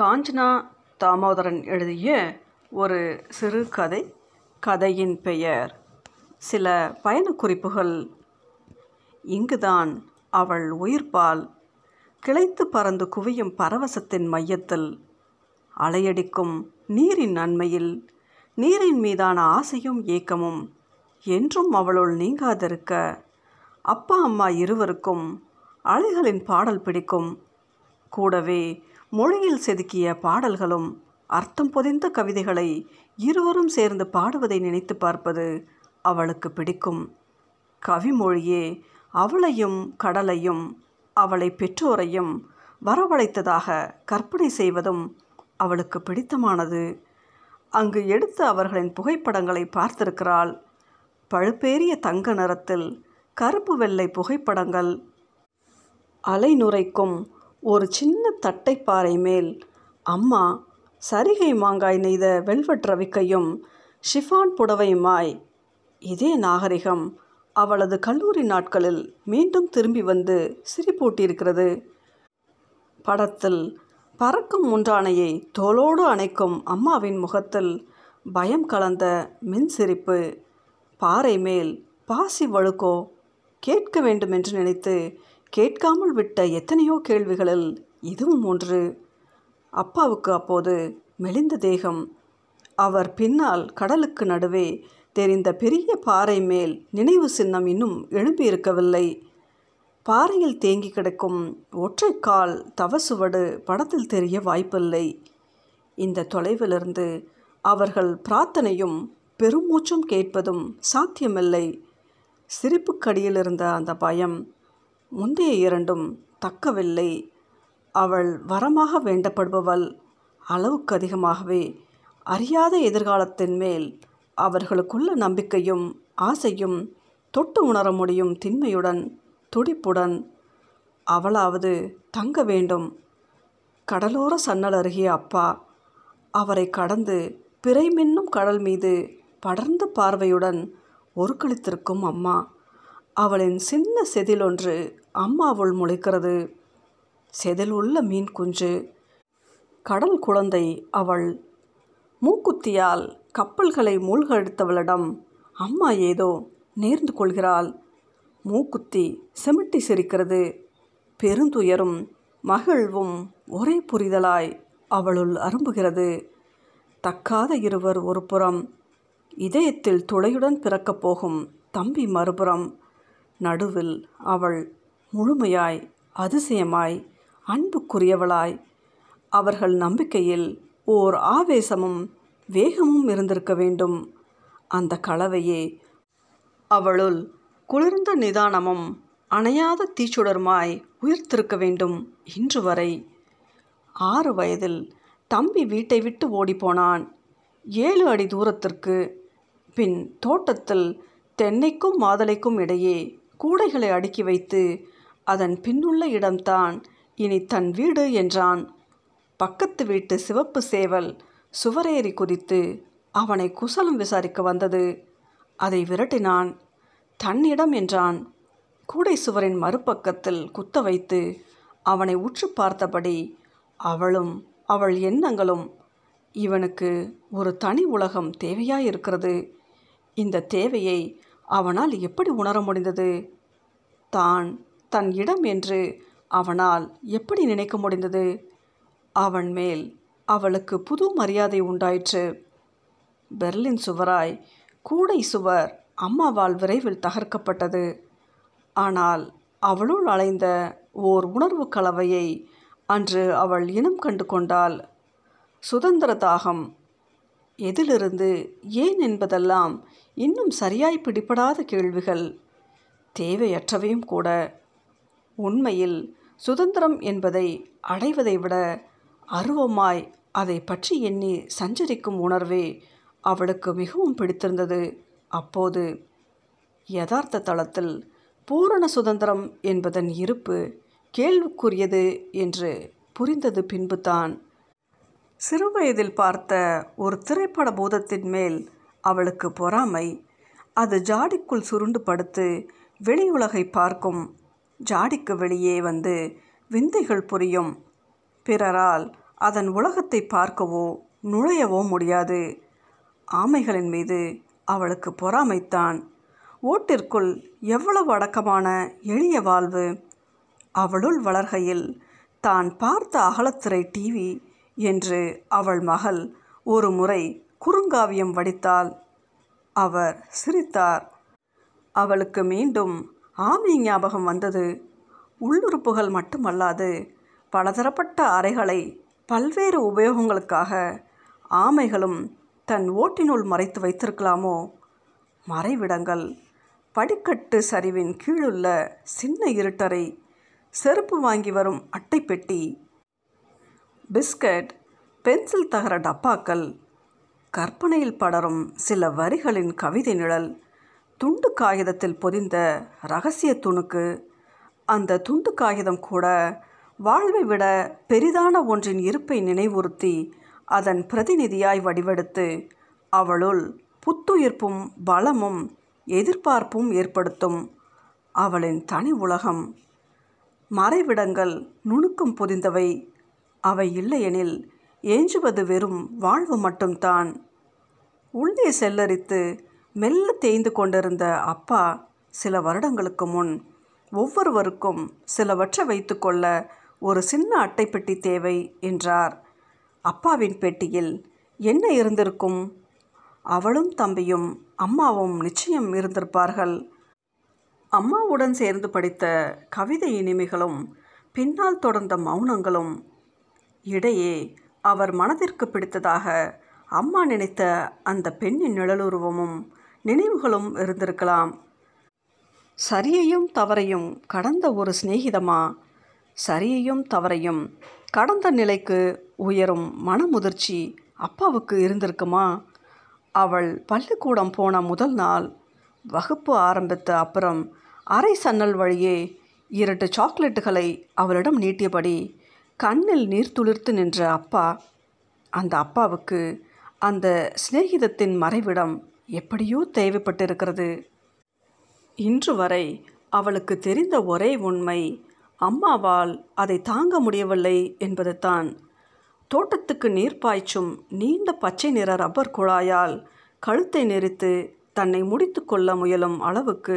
காஞ்சனா தாமோதரன் எழுதிய ஒரு சிறுகதை கதையின் பெயர். சில பயணக் குறிப்புகள் இங்குதான் அவள் உயிர்ப்பால் கிளைத்து பறந்து குவியும் பரவசத்தின் மையத்தில். அலையடிக்கும் நீரின் நன்மையில் நீரின் மீதான ஆசையும் ஏக்கமும் என்றும் அவளுள் நீங்காதிருக்க அப்பா அம்மா இருவருக்கும் அலைகளின் பாடல் பிடிக்கும். கூடவே மொழியில் செதுக்கிய பாடல்களும் அர்த்தம் பொதிந்த கவிதைகளை இருவரும் சேர்ந்து பாடுவதை நினைத்து பார்ப்பது அவளுக்கு பிடிக்கும். கவிமொழியே அவளையும் கடலையும் அவளை பெற்றோரையும் வரவழைத்ததாக கற்பனை செய்வதும் அவளுக்கு பிடித்தமானது. அங்கு எடுத்த அவர்களின் புகைப்படங்களை பார்த்திருக்கிறாள். பழுப்பேறிய தங்க நிறத்தில் கருப்பு வெள்ளை புகைப்படங்கள் அலைநுரைக்கும் ஒரு சின்ன தட்டைப்பாறை மேல் அம்மா சரிகை மாங்காய் நெய்த வெல்வெட் ரவிக்கையும் ஷிஃபான் புடவையுமாய் இதே நாகரிகம் அவளது கல்லூரி நாட்களில் மீண்டும் திரும்பி வந்து சிரிப்பூட்டியிருக்கிறது. படத்தில் பறக்கும் முன்றானையை தோளோடு அணைக்கும் அம்மாவின் முகத்தில் பயம் கலந்த மின் சிரிப்பு பாறை மேல் பாசி வழுக்கோ கேட்க வேண்டுமென்று நினைத்து கேட்காமல் விட்ட எத்தனையோ கேள்விகளில் இதுவும் ஒன்று. அப்பாவுக்கு அப்போது மெலிந்த தேகம். அவர் பின்னால் கடலுக்கு நடுவே தெரிந்த பெரிய பாறை மேல் நினைவு சின்னம் இன்னும் எழும்பியிருக்கவில்லை. பாறையில் தேங்கி கிடக்கும் ஒற்றைக்கால் தவசுவடு படத்தில் தெரிய வாய்ப்பில்லை. இந்த தொலைவிலிருந்து அவர்கள் பிரார்த்தனையும் பெருமூச்சும் கேட்பதும் சாத்தியமில்லை. சிரிப்புக்கடியில் இருந்த அந்த பயம் முந்தைய இரண்டும் தக்கவில்லை. அவள் வரமாக வேண்டப்படுபவள் அளவுக்கு அதிகமாகவே அறியாத எதிர்காலத்தின் மேல் அவர்களுக்குள்ள நம்பிக்கையும் ஆசையும் தொட்டு உணர முடியும் திண்மையுடன் துடிப்புடன் அவளாவது தங்க வேண்டும். கடலோர சன்னல் அருகே அப்பா. அவரை கடந்து பிறை மின்னும் கடல் மீது படர்ந்த பார்வையுடன் ஒருக்களித்திருக்கும் அம்மா. அவளின் சின்ன செதிலொன்று அம்மாவுள் முளைக்கிறது. செதில் உள்ள மீன் குஞ்சு. கடல் குழந்தை அவள். மூக்குத்தியால் கப்பல்களை மூழ்கடித்தவளிடம் அம்மா ஏதோ நேர்ந்து கொள்கிறாள். மூக்குத்தி செமிட்டி சிரிக்கிறது. பெருந்துயரும் மகிழ்வும் ஒரே புரிதலாய் அவளுள் அரும்புகிறது. தக்காத இருவர் ஒரு புறம் இதயத்தில் துளையுடன் பிறக்கப் போகும் தம்பி மறுபுறம் நடுவில் அவள் முழுமையாய் அதிசயமாய் அன்புக்குரியவளாய். அவர்கள் நம்பிக்கையில் ஓர் ஆவேசமும் வேகமும் இருந்திருக்க வேண்டும். அந்த கலவையே அவளுள் குளிர்ந்த நிதானமும் அணையாத தீச்சுடருமாய் உயிர்த்திருக்க வேண்டும் இன்று வரை. ஆறு வயதில் தம்பி வீட்டை விட்டு ஓடிப்போனான். ஏழு அடி தூரத்திற்கு பின் தோட்டத்தில் தென்னைக்கும் மாதளைக்கும் இடையே கூடைகளை அடுக்கி வைத்து அதன் பின்னுள்ள இடம்தான். இனி தன் வீடு என்றான். பக்கத்து வீட்டு சிவப்பு சேவல் சுவரேறி குதித்து அவனை குசலம் விசாரிக்க வந்தது. அதை விரட்டினான். தன்னிடம் என்றான். கூடை சுவரின் மறுபக்கத்தில் குத்த வைத்து அவனை உற்று பார்த்தபடி அவளும் அவள் எண்ணங்களும் இவனுக்கு ஒரு தனி உலகம் தேவையாயிருக்கிறது. இந்த தேவையை அவனால் எப்படி உணர முடிந்தது? தான் தன் இடம் என்று அவனால் எப்படி நினைக்க முடிந்தது? அவன் மேல் அவளுக்கு புது மரியாதை உண்டாயிற்று. பெர்லின் சுவராய் கூடை சுவர் அம்மாவால் விரைவில் தகர்க்கப்பட்டது. ஆனால் அவளுள் அலைந்த ஓர் உணர்வு கலவையை அன்று அவள் இனம் கண்டு கொண்டாள். சுதந்திர தாகம். எதிலிருந்து ஏன் என்பதெல்லாம் இன்னும் சரியாய் பிடிபடாத கேள்விகள். தேவையற்றவையும் கூட. உண்மையில் சுதந்திரம் என்பதை அடைவதை விட அருவமாய் அதை பற்றி எண்ணி சஞ்சரிக்கும் உணர்வே அவளுக்கு மிகவும் பிடித்திருந்தது. அப்போது யதார்த்த தளத்தில் பூரண சுதந்திரம் என்பதன் இருப்பு கேள்விக்குரியது என்று புரிந்தது பின்புதான். சிறுவயதில் பார்த்த ஒரு திரைப்பட பூதத்தின் மேல் அவளுக்கு பொறாமை. அது ஜாடிக்குள் சுருண்டு படுத்து வெளியுலகை பார்க்கும் ஜாடிக்கு வெளியே வந்து விந்தைகள் புரியும். பிறரால் அதன் உலகத்தை பார்க்கவோ நுழையவோ முடியாது. ஆமைகளின் மீது அவளுக்கு பொறாமைத்தான். ஓட்டிற்குள் எவ்வளவு அடக்கமான எளிய வாழ்வு! அவளுள் வளர்கையில் தான் பார்த்த அகலத்திரை டிவி என்று அவள் மகள் ஒரு முறை குறுங்காவியம் வடித்தாள். அவர் சிரித்தார். அவளுக்கு மீண்டும் ஆமை ஞாபகம் வந்தது. உள்ளுறுப்புகள் மட்டுமல்லாது பலதரப்பட்ட அறைகளை பல்வேறு உபயோகங்களுக்காக ஆமைகளும் தன் ஓட்டினுள் மறைத்து வைத்திருக்கலாமோ? மறைவிடங்கள். படிக்கட்டு சரிவின் கீழுள்ள சின்ன இருட்டறை செருப்பு வாங்கி வரும் அட்டைப்பெட்டி பிஸ்கட் பென்சில் தகர டப்பாக்கள் கற்பனையில் படரும் சில வரிகளின் கவிதை நிழல் துண்டு காகிதத்தில் பொதிந்த ரகசிய துணுக்கு அந்த துண்டு காகிதம் கூட வாழ்வை விட பெரிதான ஒன்றின் இருப்பை நினைவுறுத்தி அதன் பிரதிநிதியாய் வடிவெடுத்து அவளுள் புத்துயிர்ப்பும் பலமும் எதிர்பார்ப்பும் ஏற்படுத்தும் அவளின் தனி உலகம். மறைவிடங்கள் நுணுக்கம் பொதிந்தவை. அவை இல்லையெனில் ஏஞ்சுவது வெறும் வாழ்வு மட்டும்தான். உள்ளே செல்லரித்து மெல்ல தேய்ந்து கொண்டிருந்த அப்பா சில வருடங்களுக்கு முன் ஒவ்வொருவருக்கும் சிலவற்றை வைத்துக்கொள்ள ஒரு சின்ன அட்டைப்பெட்டி தேவை என்றார். அப்பாவின் பெட்டியில் என்ன இருந்திருக்கும்? அவளும் தம்பியும் அம்மாவும் நிச்சயம் இருந்திருப்பார்கள். அம்மாவுடன் சேர்ந்து படித்த கவிதை இனிமைகளும் பின்னால் தொடர்ந்த மௌனங்களும் இடையே அவர் மனதிற்கு பிடித்ததாக அம்மா நினைத்த அந்த பெண்ணின் நிழலுருவமும் நினைவுகளும் இருந்திருக்கலாம். சரியையும் தவறையும் கடந்த ஒரு சிநேகிதமா? சரியையும் தவறையும் கடந்த நிலைக்கு உயரும் மனமுதிர்ச்சி அப்பாவுக்கு இருந்திருக்குமா? அவள் பள்ளிக்கூடம் போன முதல் நாள் வகுப்பு ஆரம்பித்த அப்புறம் அரை சன்னல் வழியே இரண்டு சாக்லேட்டுகளை அவளிடம் நீட்டியபடி கண்ணில் நீர் துளிர்த்து நின்ற அப்பா அந்த அப்பாவுக்கு அந்த சிநேகிதத்தின் மறைவிடம் எப்படியோ தேவைப்பட்டிருக்கிறது. இன்று வரை அவளுக்கு தெரிந்த ஒரே உண்மை அம்மாவால் அதை தாங்க முடியவில்லை என்பதுதான். தோட்டத்துக்கு நீர் பாய்ச்சும் நீண்ட பச்சை நிற ரப்பர் குழாயால் கழுத்தை நெரித்து தன்னை முடித்து கொள்ள முயலும் அளவுக்கு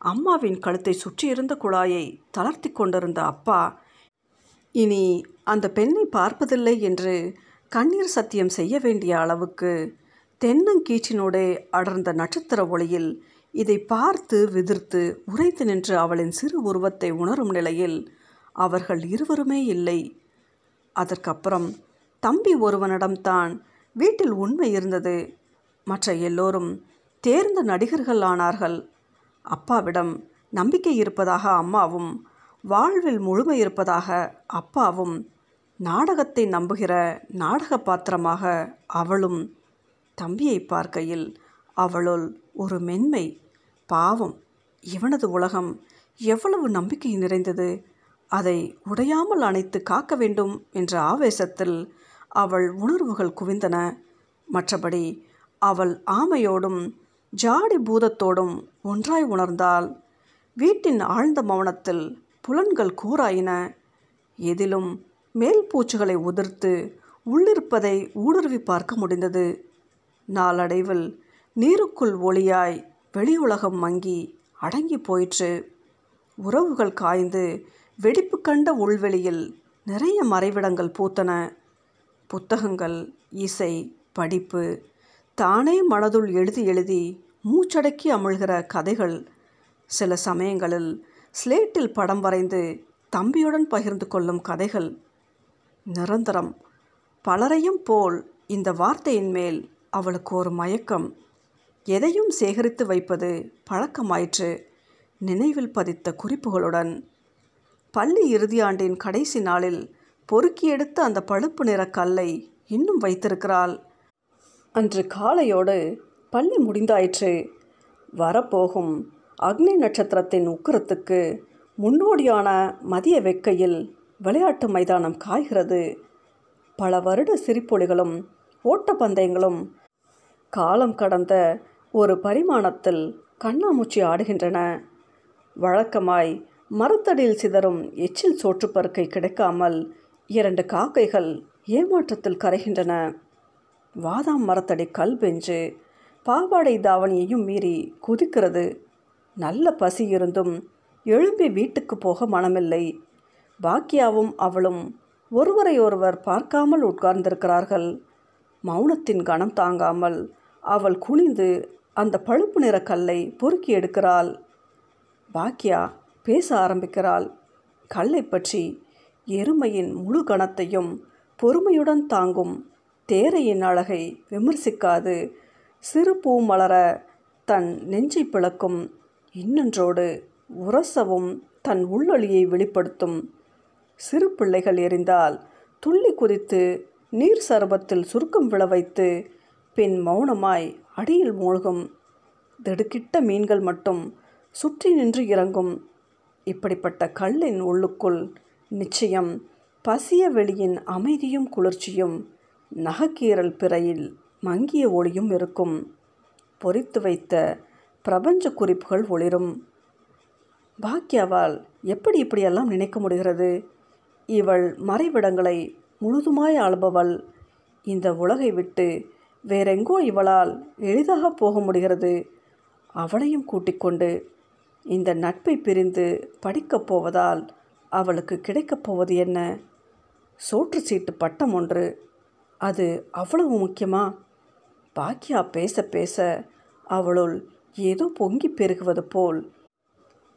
அம்மாவின் கழுத்தை சுற்றியிருந்த குழாயை தளர்த்தி கொண்டிருந்த அப்பா இனி அந்த பெண்ணை பார்ப்பதில்லை என்று கண்ணீர் சத்தியம் செய்ய வேண்டிய அளவுக்கு தென்னங்கீச்சினோடே அடர்ந்த நட்சத்திர ஒளியில் இதை பார்த்து விதிர்த்து உரைத்து நின்று அவளின் சிறு உருவத்தை உணரும் நிலையில் அவர்கள் இருவருமே இல்லை. அதற்கப்புறம் தம்பி ஒருவனிடம்தான் வீட்டில் உண்மை இருந்தது. மற்ற எல்லோரும் தேர்ந்த நடிகர்கள் ஆனார்கள். அப்பாவிடம் நம்பிக்கை இருப்பதாக அம்மாவும் வாழ்வில் முழுமை இருப்பதாக அப்பாவும் நாடகத்தை நம்புகிற நாடக பாத்திரமாக அவளும் தம்பியை பார்க்கையில் அவளுள் ஒரு மென்மை பாவம் இவனது உலகம் எவ்வளவு நம்பிக்கை நிறைந்தது அதை உடையாமல் அணைத்து காக்க வேண்டும் என்ற ஆவேசத்தில் அவள் உணர்வுகள் குவிந்தன. மற்றபடி அவள் ஆமையோடும் ஜாடி பூதத்தோடும் ஒன்றாய் உணர்ந்தால் வீட்டின் ஆழ்ந்த மௌனத்தில் புலன்கள் கூறாயின எதிலும் மேல் பூச்சுகளை உதிர்த்து உள்ளிருப்பதை ஊடுருவி பார்க்க முடிந்தது. நாளடைவில் நீருக்குள் ஒளியாய் வெளியுலகம் மங்கி அடங்கி போயிற்று. உறவுகள் காய்ந்து வெடிப்பு கண்ட உள்வெளியில் நிறைய மறைவிடங்கள் பூத்தன. புத்தகங்கள் இசை படிப்பு தானே மனதுள் எழுதி எழுதி மூச்சடக்கி அமிழ்கிற கதைகள். சில சமயங்களில் ஸ்லேட்டில் படம் வரைந்து தம்பியுடன் பகிர்ந்து கொள்ளும் கதைகள். நிரந்தரம். பலரையும் போல் இந்த வார்த்தையின் மேல் அவளுக்கு ஒரு மயக்கம். எதையும் சேகரித்து வைப்பது பழக்கமாயிற்று. நினைவில் பதித்த குறிப்புகளுடன். பள்ளி இறுதியாண்டின் கடைசி நாளில் பொறுக்கி எடுத்த அந்த பழுப்பு நிற கல்லை இன்னும் வைத்திருக்கிறாள். அன்று காலையோடு பள்ளி முடிந்தாயிற்று. வரப்போகும் அக்னி நட்சத்திரத்தின் உக்கரத்துக்கு முன்னோடியான மதிய வெக்கையில் விளையாட்டு மைதானம் காய்கிறது. பல வருட சிரிப்பொலிகளும் ஓட்டப்பந்தயங்களும் காலம் கடந்த ஒரு பரிமாணத்தில் கண்ணாமூச்சி ஆடுகின்றன. வழக்கமாய் மரத்தடியில் சிதறும் எச்சில் சோற்றுப்பருக்கை கிடைக்காமல் இரண்டு காக்கைகள் ஏமாற்றத்தில் கரைகின்றன. வாதாம் மரத்தடி கல் பெஞ்சு பாவாடை தாவணியையும் மீறி குதிக்கிறது. நல்ல பசி இருந்தும் எழும்பி வீட்டுக்கு போக மனமில்லை. பாக்கியாவும் அவளும் ஒருவரை ஒருவர் பார்க்காமல் உட்கார்ந்திருக்கிறார்கள். மௌனத்தின் கணம் தாங்காமல் அவள் குனிந்து அந்த பழுப்பு நிற கல்லை பொறுக்கி எடுக்கிறாள். பாக்கியா பேச ஆரம்பிக்கிறாள். கல்லை பற்றி எருமையின் முழு கணத்தையும் பொறுமையுடன் தாங்கும் தேரையின் அழகை விமர்சிக்காது. சிறு பூ மலர தன் நெஞ்சை பிளக்கும் இன்னொன்றோடு உரசவும் தன் உள்ளொளியை வெளிப்படுத்தும். சிறு பிள்ளைகள் எறிந்தால் துள்ளி குதித்து நீர் சரபத்தில் சுருக்கம் விழ வைத்து பின் மௌனமாய் அடியில் மூழ்கும். திடுக்கிட்ட மீன்கள் மட்டும் சுற்றி நின்று இறங்கும். இப்படிப்பட்ட கல்லின் உள்ளுக்குள் நிச்சயம் பசிய வெளியின் அமைதியும் குளிர்ச்சியும் நகக்கீரல் பிறையில் மங்கிய ஒளியும் இருக்கும். பொறித்து வைத்த பிரபஞ்ச குறிப்புகள் ஒளிரும். பாக்கியாவால் எப்படி இப்படியெல்லாம் நினைக்க முடிகிறது? இவள் மறைவிடங்களை முழுதுமாய் ஆள்பவள். இந்த உலகை விட்டு வேறெங்கோ இவளால் எளிதாக போக முடிகிறது. அவளையும் கூட்டிக்கொண்டு இந்த நட்பை பிரிந்து படிக்கப் போவதால் அவளுக்கு கிடைக்கப் போவது என்ன? சோற்று சீட்டு பட்டம் ஒன்று. அது அவ்வளவு முக்கியமா? பாக்கியா பேச பேச அவளுள் ஏதோ பொங்கி பெருகுவது போல்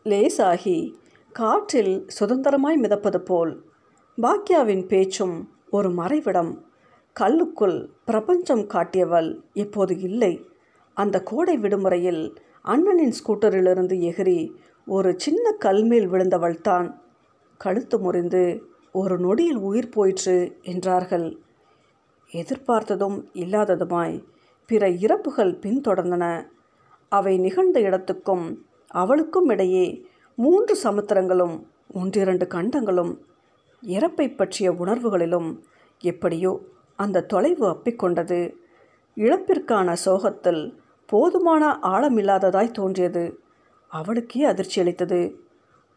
லேசாகி காற்றில் சுதந்திரமாய் மிதப்பது போல் பாக்யாவின் பேச்சும் ஒரு மறைவிடம். கல்லுக்குள் பிரபஞ்சம் காட்டியவள் இப்போது இல்லை. அந்த கோடை விடுமுறையில் அண்ணனின் ஸ்கூட்டரிலிருந்து எகிரி ஒரு சின்ன கல்மேல் விழுந்தவள்தான் கழுத்து முறிந்து ஒரு நொடியில் உயிர் போயிற்று என்றார்கள். எதிர்பார்த்ததும் இல்லாததுமாய் பிற இறப்புகள் பின்தொடர்ந்தன. அவை நிகழ்ந்த இடத்துக்கும் அவளுக்கும் இடையே மூன்று சமுத்திரங்களும் ஒன்றிரண்டு கண்டங்களும் இறப்பை பற்றிய உணர்வுகளிலும் எப்படியோ அந்த தொலைவு அப்பிக்கொண்டது. இழப்பிற்கான சோகத்தில் போதுமான ஆழமில்லாததாய் தோன்றியது. அவளுக்கே அதிர்ச்சியளித்தது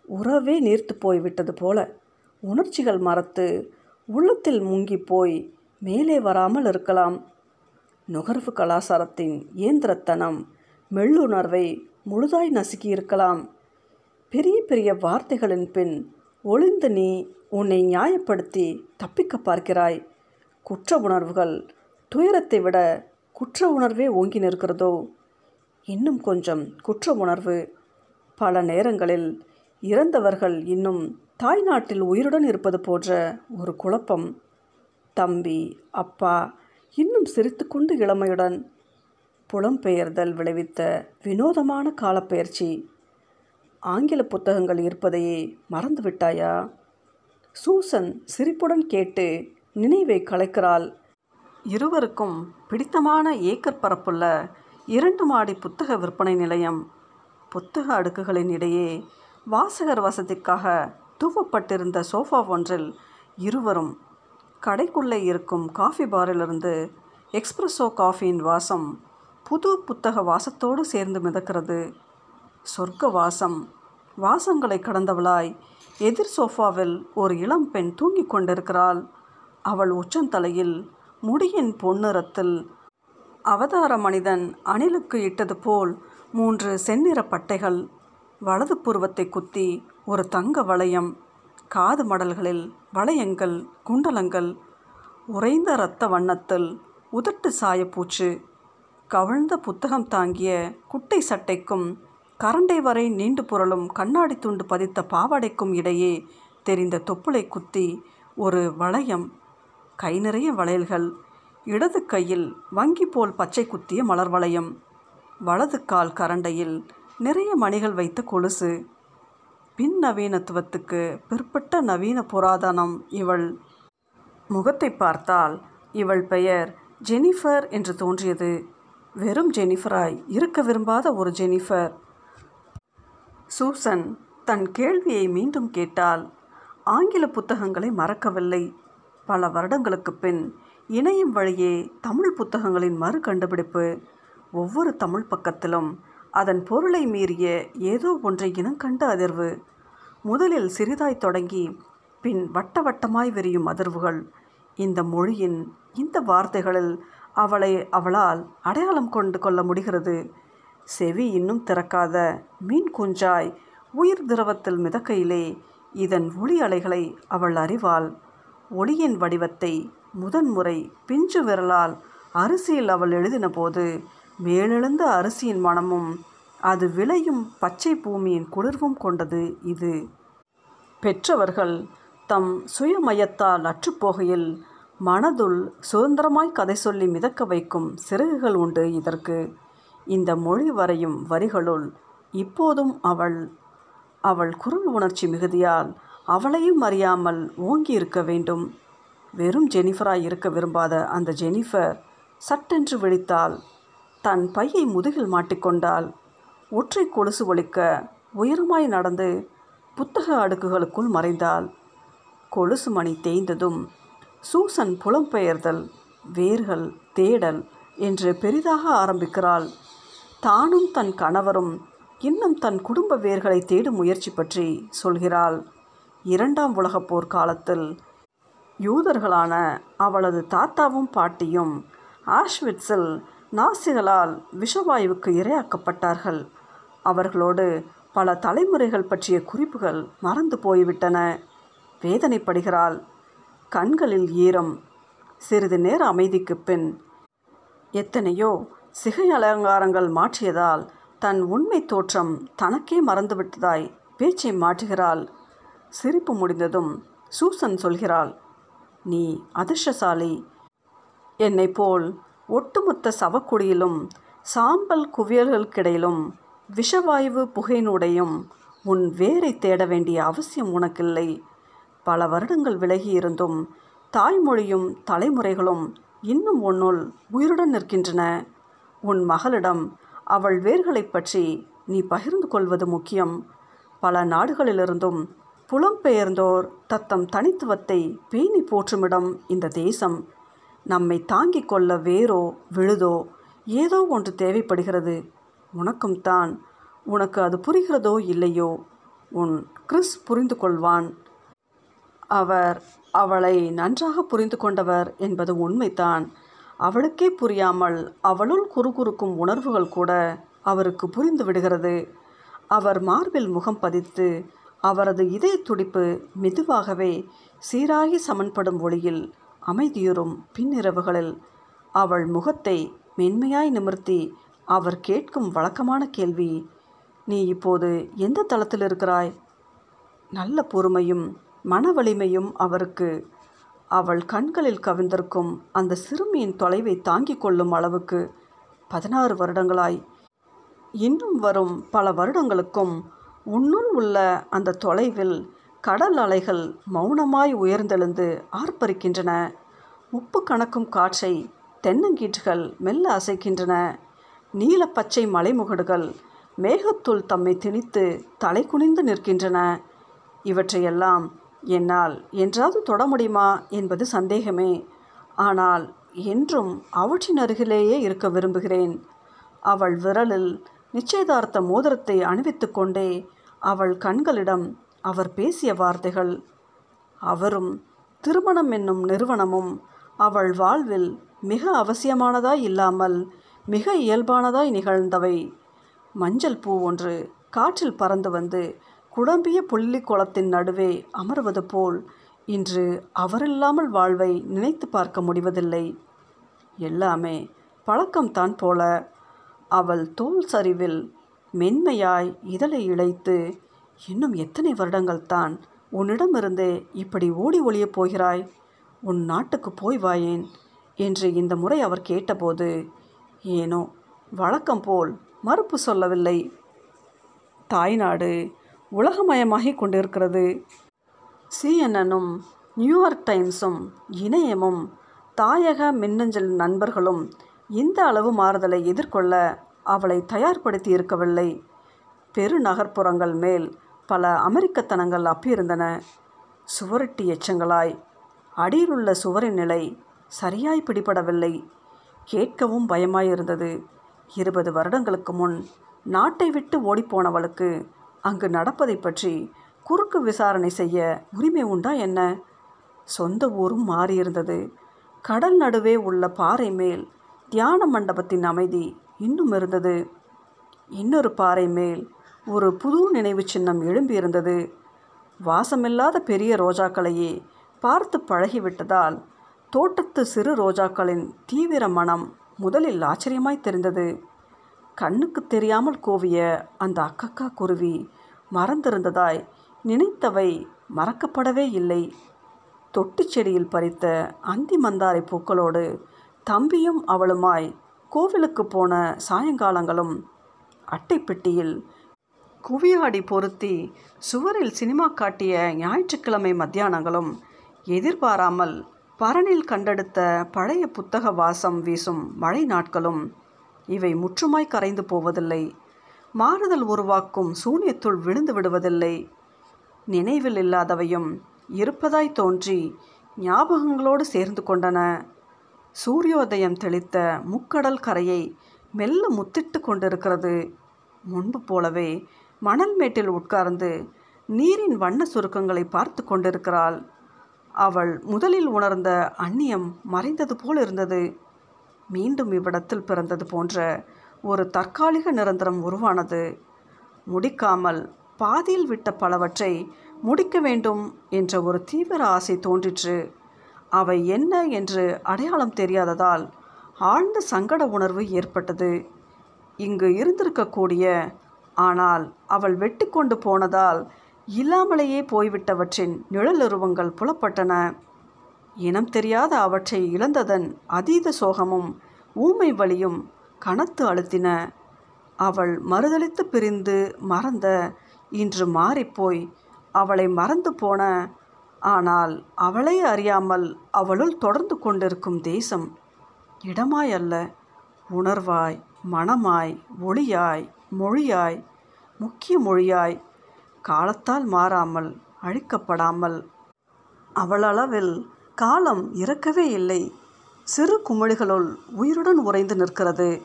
உறவே நீர்த்து போய்விட்டது போல உணர்ச்சிகள் மறத்து உள்ளத்தில் முங்கி போய் மேலே வராமல் இருக்கலாம். நுகர்வு கலாச்சாரத்தின் இயந்திரத்தனம் மெல்லுணர்வை முழுதாய் நசுக்கியிருக்கலாம். பெரிய பெரிய வார்த்தைகளின் பின் ஒளிந்து நீ உன்னை நியாயப்படுத்தி தப்பிக்க பார்க்கிறாய். குற்ற உணர்வுகள் துயரத்தை விட குற்ற உணர்வே ஓங்கி நிற்கிறதோ? இன்னும் கொஞ்சம் குற்ற உணர்வு. பல நேரங்களில் இறந்தவர்கள் இன்னும் தாய்நாட்டில் உயிருடன் இருப்பது போன்ற ஒரு குழப்பம். தம்பி அப்பா இன்னும் சிரித்துக்கொண்டு இளமையுடன் புலம்பெயர்தல் விளைவித்த வினோதமான காலப்பெயர்ச்சி. ஆங்கில புத்தகங்கள் இருப்பதையே மறந்துவிட்டாயா? சூசன் சிரிப்புடன் கேட்டு நினைவை கலைக்கிறாள். இருவருக்கும் பிடித்தமான ஏக்கர் பரப்புள்ள இரண்டு மாடி புத்தக விற்பனை நிலையம். புத்தக அடுக்குகளின் இடையே வாசகர் வசதிக்காக தூவப்பட்டிருந்த சோஃபா ஒன்றில் இருவரும் கடைக்குள்ளே இருக்கும் காஃபி பாரிலிருந்து எக்ஸ்பிரஸோ காஃபியின் வாசம் புது புத்தக வாசத்தோடு சேர்ந்து மிதக்கிறது. சொர்க்க வாசம் வாசங்களை கடந்தவளாய் எதிர் சோஃபாவில் ஒரு இளம் பெண் தூங்கிக் கொண்டிருக்கிறாள். அவள் உச்சந்தலையில் முடியின் பொன்னிறத்தில் அவதார மனிதன் அணிலுக்கு இட்டது போல் மூன்று செந்நிற பட்டைகள் வலது புருவத்தை குத்தி ஒரு தங்க வளையம் காது மடல்களில் வளையங்கள் குண்டலங்கள் உறைந்த இரத்த வண்ணத்தில் உதட்டு சாயப்பூச்சு கவிழ்ந்த புத்தகம் தாங்கிய குட்டை சட்டைக்கும் கரண்டை வரை நீண்டு புரளும் கண்ணாடி துண்டு பதித்த பாவாடைக்கும் இடையே தெரிந்த தொப்புளை குத்தி ஒரு வளையம் கை நிறைய வளையல்கள் இடது கையில் வங்கி போல் பச்சை குத்திய மலர் வளையம் வலது கால் கரண்டையில் நிறைய மணிகள் வைத்த கொலுசு. பின் நவீனத்துவத்துக்கு பிற்பட்ட நவீன புராதனம் இவள். முகத்தை பார்த்தால் இவள் பெயர் ஜெனிஃபர் என்று தோன்றியது. வெறும் ஜெனிஃபராய் இருக்க விரும்பாத ஒரு ஜெனிஃபர். சூசன் தன் கேள்வியை மீண்டும் கேட்டால் ஆங்கில புத்தகங்களை மறக்கவில்லை. பல வருடங்களுக்கு பின் இணையம் வழியே தமிழ் புத்தகங்களின் மறு கண்டுபிடிப்பு. ஒவ்வொரு தமிழ் பக்கத்திலும் அதன் பொருளை மீறிய ஏதோ ஒன்றை இனங்கண்ட அதிர்வு. முதலில் சிறிதாய் தொடங்கி பின் வட்ட வட்டமாய் விரியும் அதிர்வுகள். இந்த மொழியின் இந்த வார்த்தைகளில் அவளை அவளால் அடையாளம் கொண்டு கொள்ள முடிகிறது. செவி இன்னும் திறக்காத மீன் குஞ்சாய் உயிர் திரவத்தில் மிதக்கையிலே இதன் ஒளி அலைகளை அவள் அறிவாள். ஒளியின் வடிவத்தை முதன்முறை பிஞ்சு விரலால் அரிசியில் அவள் எழுதின போது மேலெழுந்த அரிசியின் மனமும் அது விளையும் பச்சை பூமியின் குளிர்வும் கொண்டது இது. பெற்றவர்கள் தம் சுயமயத்தால் அற்றுப்போகையில் மனதுள் சுதந்திரமாய் கதை சொல்லி மிதக்க வைக்கும் சிறகுகள் உண்டு இதற்கு. இந்த மொழி வரையும் வரிகளுள் இப்போதும் அவள் அவள் குரல் உணர்ச்சி மிகுதியால் அவளையும் அறியாமல் ஓங்கி இருக்க வேண்டும். வெறும் ஜெனிஃபராய் இருக்க விரும்பாத அந்த ஜெனிஃபர் சட்டென்று விழித்தாள் தன் பையை முதுகில் மாட்டிக்கொண்டால் ஒற்றை கொலுசு ஒலிக்க உயரமாய் நடந்து புத்தக அடுக்குகளுக்குள் மறைந்தாள் கொலுசு மணி தேய்ந்ததும் சூசன் புலம்பெயர்தல் வேர்கள் தேடல் என்று பெரிதாக ஆரம்பிக்கிறாள் தானும் தன் கணவரும் இன்னும் தன் குடும்ப வேர்களை தேடும் முயற்சி பற்றி சொல்கிறாள். இரண்டாம் உலகப் போர் காலத்தில் யூதர்களான அவளது தாத்தாவும் பாட்டியும் ஆஷ்விட்ஸில் நாசிகளால் விஷவாயுவுக்கு இரையாக்கப்பட்டார்கள். அவர்களோடு பல தலைமுறைகள் பற்றிய குறிப்புகள் மறந்து போய்விட்டன. வேதனைப்படுகிறாள். கண்களில் ஈரம். சிறிது நேர அமைதிக்குப் பின் எத்தனையோ சிகை அலங்காரங்கள் மாற்றியதால் தன் உண்மை தோற்றம் தனக்கே மறந்துவிட்டதாய் பேச்சை மாற்றுகிறாள். சிரிப்பு முடிந்ததும் சூசன் சொல்கிறாள் நீ அதிர்ஷ்டசாலி. என்னை போல் ஒட்டுமொத்த சவக்குடியிலும் சாம்பல் குவியல்களுக்கிடையிலும் விஷவாயு புகையினுடையும் உன் வேரை தேட வேண்டிய அவசியம் உனக்கில்லை. பல வருடங்கள் விலகி இருந்தும் தாய்மொழியும் தலைமுறைகளும் இன்னும் உன்னுள் உயிருடன் நிற்கின்றன. உன் மகளிடம் அவள் வேர்களைப் பற்றி நீ பகிர்ந்து கொள்வது முக்கியம். பல நாடுகளிலிருந்தும் புலம்பெயர்ந்தோர் தத்தம் தனித்துவத்தை பேணி போற்றுமிடம் இந்த தேசம். நம்மை தாங்கிக் கொள்ள வேரோ விழுதோ ஏதோ ஒன்று தேவைப்படுகிறது. உனக்கும் தான். உனக்கு அது புரிகிறதோ இல்லையோ? உன் கிறிஸ் புரிந்து கொள்வான். அவர் அவளை நன்றாக புரிந்து கொண்டவர் என்பது உண்மைதான். அவளுக்கே புரியாமல் அவளுள் குறுகுறுக்கும் உணர்வுகள் கூட அவருக்கு புரிந்து விடுகிறது. அவர் மார்பில் முகம் பதித்து அவரது இதய துடிப்பு மெதுவாகவே சீராகி சமன்படும் ஒளியில் அமைதியுறும் பின்னிரவுகளில் அவள் முகத்தை மென்மையாய் நிமிர்த்தி அவர் கேட்கும் வழக்கமான கேள்வி நீ இப்போது எந்த தளத்தில் இருக்கிறாய்? நல்ல பொறுமையும் மன வலிமையும் அவருக்கு அவள் கண்களில் கவிந்திருக்கும் அந்த சிறுமியின் தொலைவை தாங்கிக் கொள்ளும் அளவுக்கு பதினாறு வருடங்களாய். இன்னும் வரும் பல வருடங்களுக்கும் உன்னுள் உள்ள அந்த தொலைவில் கடல் அலைகள் மௌனமாய் உயர்ந்தெழுந்து ஆர்ப்பரிக்கின்றன. உப்பு கணக்கும் காற்றை தென்னங்கீற்றுகள் மெல்ல அசைக்கின்றன. நீல பச்சை மலைமுகடுகள் மேகத்துள் தம்மை திணித்து தலை குனிந்து நிற்கின்றன. இவற்றையெல்லாம் என்னால் என்றாவது தொட முடியுமா என்பது சந்தேகமே. ஆனால் என்றும் அவற்றின் அருகிலேயே இருக்க விரும்புகிறேன். அவள் விரலில் நிச்சயதார்த்த மோதிரத்தை அணிவித்து கொண்டே அவள் கண்களிடம் அவர் பேசிய வார்த்தைகள். அவரும் திருமணம் என்னும் நிறுவனமும் அவள் வாழ்வில் மிக அவசியமானதாய் இல்லாமல் மிக இயல்பானதாய் நிகழ்ந்தவை. மஞ்சள் பூ ஒன்று காற்றில் பறந்து வந்து குழம்பிய புள்ளி குளத்தின் நடுவே அமர்வது போல் இன்று அவரில்லாமல் வாழ்வை நினைத்து பார்க்க முடிவதில்லை. எல்லாமே பழக்கம்தான் போல. அவள் தோல் சரிவில் மென்மையாய் இதழை இழைத்து இன்னும் எத்தனை வருடங்கள் தான் உன்னிடமிருந்தே இப்படி ஓடி ஒளியப் போகிறாய்? உன் நாட்டுக்கு போய் வாயேன் என்று இந்த முறை அவர் கேட்டபோது ஏனோ வழக்கம் போல் மறுப்பு சொல்லவில்லை. தாய்நாடு உலகமயமாகிக் கொண்டிருக்கிறது சிஎன்எனும் நியூயார்க் டைம்ஸும் இணையமும் தாயக மின்னஞ்சல் நண்பர்களும் இந்த அளவு மாறுதலை எதிர்கொள்ள அவளை தயார்படுத்தி இருக்கவில்லை பெருநகர்ப்புறங்கள் மேல் பல அமெரிக்கத்தனங்கள் அப்பியிருந்தன. சுவரட்டி எச்சங்களாய் அடியிலுள்ள சுவரின் நிலை சரியாய் பிடிபடவில்லை. கேட்கவும் பயமாயிருந்தது. இருபது வருடங்களுக்கு முன் நாட்டை விட்டு ஓடிப்போனவளுக்கு அங்கு நடப்பதை பற்றி குறுக்கு விசாரணை செய்ய உரிமை உண்டா என்ன? சொந்த ஊரும் மாறியிருந்தது. கடல் நடுவே உள்ள பாறை மேல் தியான மண்டபத்தின் அமைதி இன்னும் இருந்தது. இன்னொரு பாறை மேல் ஒரு புது நினைவு சின்னம் எழும்பியிருந்தது. வாசமில்லாத பெரிய ரோஜாக்களையே பார்த்து பழகிவிட்டதால் தோட்டத்து சிறு ரோஜாக்களின் தீவிர மனம் முதலில் ஆச்சரியமாய் தெரிந்தது. கண்ணுக்கு தெரியாமல் கூவிய அந்த அக்கக்கா குருவி மறந்திருந்ததாய் நினைத்தவை மறக்கப்படவே இல்லை. தொட்டி செடியில் பறித்த அந்தி மந்தாரை பூக்களோடு தம்பியும் அவளுமாய் கோவிலுக்கு போன சாயங்காலங்களும் அட்டைப்பெட்டியில் குவியாடி பொருத்தி சுவரில் சினிமா காட்டிய ஞாயிற்றுக்கிழமை மத்தியானங்களும் எதிர்பாராமல் பரனில் கண்டெடுத்த பழைய புத்தக வாசம் வீசும் மழை நாட்களும் இவை முற்றுமாய் கரைந்து போவதில்லை. மாறுதல் உருவாக்கும் சூனியத்துள் விழுந்து விடுவதில்லை. நினைவில் இல்லாதவையும் இருப்பதாய் தோன்றி ஞாபகங்களோடு சேர்ந்து கொண்டன. சூரியோதயம் தெளித்த முக்கடல் கரையை மெல்ல முத்திட்டு கொண்டிருக்கிறது. முன்பு போலவே மணல் மேட்டில் உட்கார்ந்து நீரின் வண்ண சுருக்கங்களை பார்த்து கொண்டிருக்கிறாள். அவள் முதலில் உணர்ந்த அந்நியம் மறைந்தது போல் இருந்தது. மீண்டும் இவ்விடத்தில் பிறந்தது போன்ற ஒரு தற்காலிக நிரந்தரம் உருவானது. முடிக்காமல் பாதியில் விட்ட பலவற்றை முடிக்க வேண்டும் என்ற ஒரு தீவிர ஆசை தோன்றிற்று. அவை என்ன என்று அடையாளம் தெரியாததால் ஆழ்ந்த சங்கட உணர்வு ஏற்பட்டது. இங்கு இருந்திருக்கக்கூடிய ஆனால் அவள் வெட்டி கொண்டு போனதால் இல்லாமலேயே போய்விட்டவற்றின் நிழலுருவங்கள் புலப்பட்டன. இனம் தெரியாத அவற்றை இழந்ததன் அதீத சோகமும் ஊமை வழியும் கனத்து அழுத்தின. அவள் மறுதளித்து பிரிந்து மறந்த இன்று மாறிப்போய் அவளை மறந்து போன ஆனால் அவளை அறியாமல் அவளுள் தொடர்ந்து கொண்டிருக்கும் தேசம் இடமாய் அல்ல உணர்வாய் மனமாய் ஒளியாய் மொழியாய் முக்கிய மொழியாய் காலத்தால் மாறாமல் அழிக்கப்படாமல் அவளளவில் காலம் இறக்கவே இல்லை. சிறு குமிழ்களுள் உயிருடன் உறைந்து நிற்கிறது.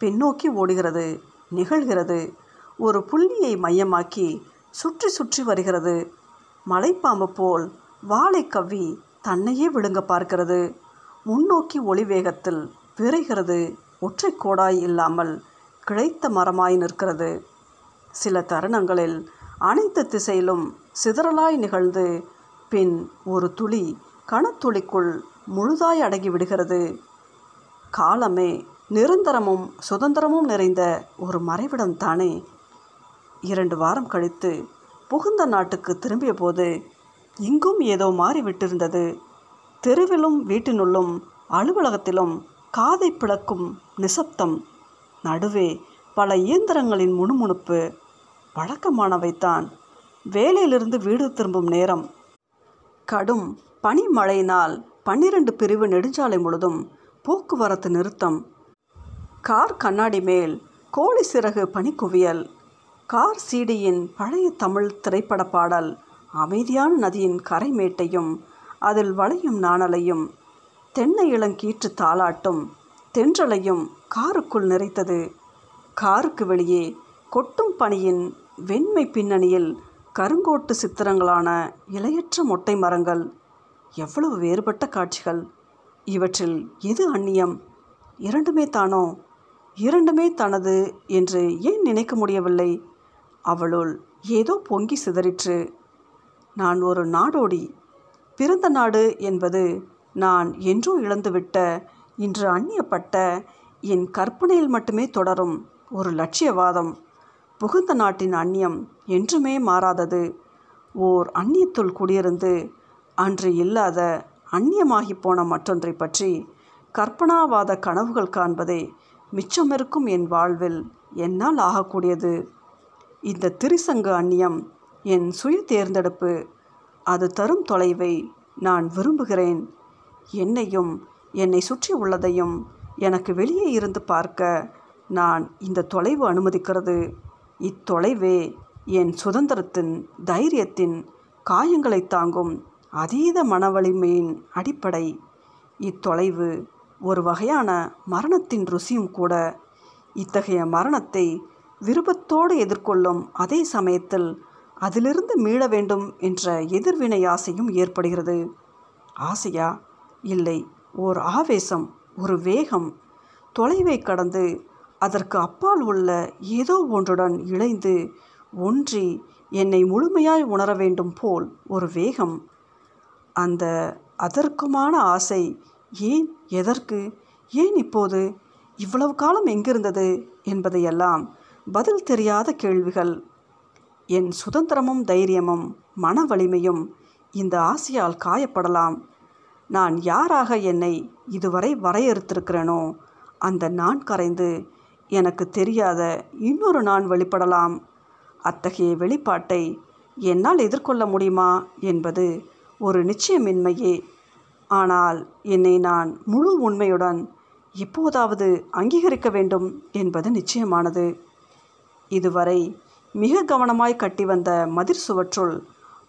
பின்னோக்கி ஓடுகிறது நிகழ்கிறது. ஒரு புள்ளியை மையமாக்கி சுற்றி சுற்றி வருகிறது. மலைப்பாம்பு போல் வாளை கவ்வி தன்னையே விழுங்க பார்க்கிறது. முன்னோக்கி ஒளி வேகத்தில் விரைகிறது. ஒற்றை கோடாய் இல்லாமல் கிளைத்த மரமாய் நிற்கிறது. சில தருணங்களில் அனைத்து திசையிலும் சிதறலாய் நிகழ்ந்து பின் ஒரு துளி கணத்துளிக்குள் முழுதாய் அடங்கி விடுகிறது. காலமே நிரந்தரமும் சுதந்திரமும் நிறைந்த ஒரு மறைவிடம் தானே. இரண்டு வாரம் கழித்து புகுந்த நாட்டுக்கு திரும்பிய போது இங்கும் ஏதோ மாறிவிட்டிருந்தது. தெருவிலும் வீட்டினுள்ளும் அலுவலகத்திலும் காதை பிளக்கும் நிசப்தம். நடுவே பல இயந்திரங்களின் முணுமுணுப்பு வழக்கமானவைத்தான் வேலையிலிருந்து வீடு திரும்பும் நேரம். கடும் பனிமழையினால் பன்னிரண்டு பிரிவு நெடுஞ்சாலை முழுதும் போக்குவரத்து நிறுத்தம். கார் கண்ணாடி மேல் கோழி சிறகு பனிக்குவியல். கார் சீடியின் பழைய தமிழ் திரைப்பட பாடல் அமைதியான நதியின் கரைமேட்டையும் அதில் வளையும் நாணலையும் தென்னை இளங்கீற்று தாளாட்டும் தென்றலையும் காருக்குள் நிறைத்தது. காருக்கு வெளியே கொட்டும் பனியின் வெண்மை பின்னணியில் கருங்கோட்டு சித்திரங்களான இலையற்ற மொட்டை மரங்கள் எவ்வளவு வேறுபட்ட காட்சிகள்? இவற்றில் எது அந்நியம்? இரண்டுமே தானோ? இரண்டுமே தனது என்று ஏன் நினைக்க முடியவில்லை? அவளுள் ஏதோ பொங்கி சிதறிற்று. நான் ஒரு நாடோடி. பிறந்த நாடு என்பது நான் என்றோ இழந்துவிட்ட இன்று அந்நியப்பட்ட என் கற்பனையில் மட்டுமே தொடரும் ஒரு லட்சியவாதம். புகுந்த நாட்டின் அந்நியம் என்றுமே மாறாதது. ஓர் அந்நியத்துள் குடியிருந்து அன்று இல்லாத அந்நியமாகி போன மற்றொன்றை பற்றி கற்பனாவாத கனவுகள் காண்பதே மிச்சமிருக்கும் என் வாழ்வில் என்னால் ஆகக்கூடியது. இந்த திரிசங்க அந்நியம் என் சுய தேர்ந்தெடுப்பு. அது தரும் தொலைவை நான் விரும்புகிறேன். என்னையும் என்னை சுற்றி உள்ளதையும் எனக்கு வெளியே இருந்து பார்க்க நான் இந்த தொலைவு அனுமதிக்கிறது. இத்தொலைவே என் சுதந்திரத்தின் தைரியத்தின் காயங்களை தாங்கும் அதீத மனவலிமையின் அடிப்படை. இத்தொலைவு ஒரு வகையான மரணத்தின் ருசியும் கூட. இத்தகைய மரணத்தை விருப்பத்தோடு எதிர்கொள்ளும் அதே சமயத்தில் அதிலிருந்து மீள வேண்டும் என்ற எதிர்வினை ஆசையும் ஏற்படுகிறது. ஆசையா? இல்லை. ஓர் ஆவேசம் ஒரு வேகம். தொலைவை கடந்து அதற்கு அப்பால் உள்ள ஏதோ ஒன்றுடன் இணைந்து ஒன்றி என்னை முழுமையாய் உணர வேண்டும் போல் ஒரு வேகம். அந்த அதற்குமான ஆசை ஏன் எதற்கு? ஏன் இப்போது இவ்வளவு காலம் எங்கிருந்தது என்பதையெல்லாம் பதில் தெரியாத கேள்விகள். என் சுதந்திரமும் தைரியமும் மன வலிமையும் இந்த ஆசையால் காயப்படலாம். நான் யாராக என்னை இதுவரை வரையறுத்திருக்கிறேனோ அந்த நான் கரைந்து எனக்கு தெரியாத இன்னொரு நான் வெளிப்படலாம். அத்தகைய வெளிப்பாட்டை என்னால் எதிர்கொள்ள முடியுமா என்பது ஒரு நிச்சயமின்மையே. ஆனால் என்னை நான் முழு உண்மையுடன் எப்போதாவது அங்கீகரிக்க வேண்டும் என்பது நிச்சயமானது. இதுவரை மிக கவனமாய் கட்டி வந்த மதிர் சுவற்றுள்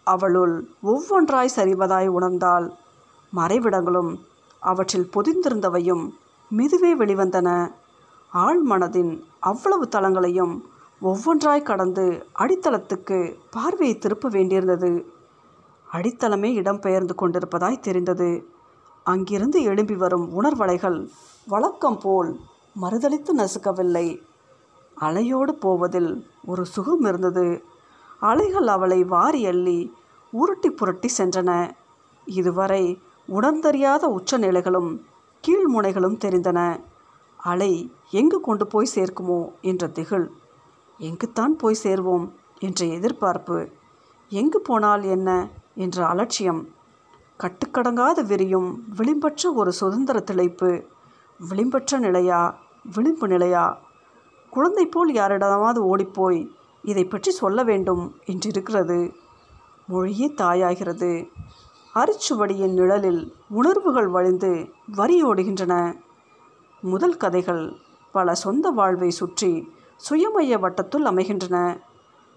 அவளுள் ஒவ்வொன்றாய் சரிவதாய் உணர்ந்தால் மறைவிடங்களும் அவற்றில் பொதிந்திருந்தவையும் மெதுவே வெளிவந்தன. ஆழ்மனதின் அவ்வளவு தளங்களையும் ஒவ்வொன்றாய் கடந்து அடித்தளத்துக்கு பார்வையை திருப்ப வேண்டியிருந்தது. அடித்தளமே இடம்பெயர்ந்து கொண்டிருப்பதாய் தெரிந்தது. அங்கிருந்து எழும்பி வரும் உணர்வலைகள் வழக்கம் போல் மறுதளித்து நசுக்கவில்லை. அலையோடு போவதில் ஒரு சுகம் இருந்தது. அலைகள் அவளை வாரி அள்ளி உருட்டி புரட்டி சென்றன. இதுவரை உணர்ந்தறியாத உச்சநிலைகளும் கீழ்முனைகளும் தெரிந்தன. அலை எங்கு கொண்டு போய் சேர்க்குமோ என்ற திகில். எங்குத்தான் போய் சேர்வோம் என்ற எதிர்பார்ப்பு. எங்கு போனால் என்ன? என்ற அலட்சியம். கட்டுக்கடங்காத விரியும் விளிம்பற்ற ஒரு சுதந்திர திளைப்பு. விளிம்பற்ற நிலையா? விளிம்பு நிலையா? குழந்தை போல் யாரிடமாவது ஓடிப்போய் இதை பற்றி சொல்ல வேண்டும் என்றிருக்கிறது. மொழியே தாயாகிறது. அரிச்சுவடியின் நிழலில் உணர்வுகள் வழிந்து வரியோடுகின்றன முதல் கதைகள் பல சொந்த வாழ்வை சுற்றி சுயமைய வட்டத்துள் அமைகின்றன.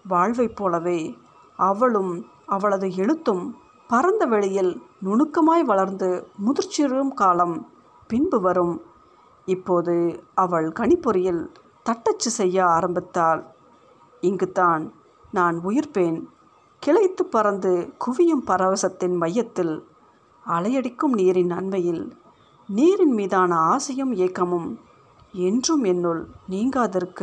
வாழ்வைப் போலவே அவளும் அவளது எழுத்தும் பரந்த வெளியில் நுணுக்கமாய் வளர்ந்து முதிர்ச்சிறும் காலம் பின்பு வரும். இப்போது அவள் கணிப்பொறியில் தட்டச்சு செய்ய ஆரம்பித்தாள். இங்குத்தான் நான் உயிர்ப்பேன். கிளைத்து பறந்து குவியும் பரவசத்தின் மையத்தில் அலையடிக்கும் நீரின் அண்மையில் நீரின் மீதான ஆசையும் ஏக்கமும் என்றும் என்னுள் நீங்காதிருக்க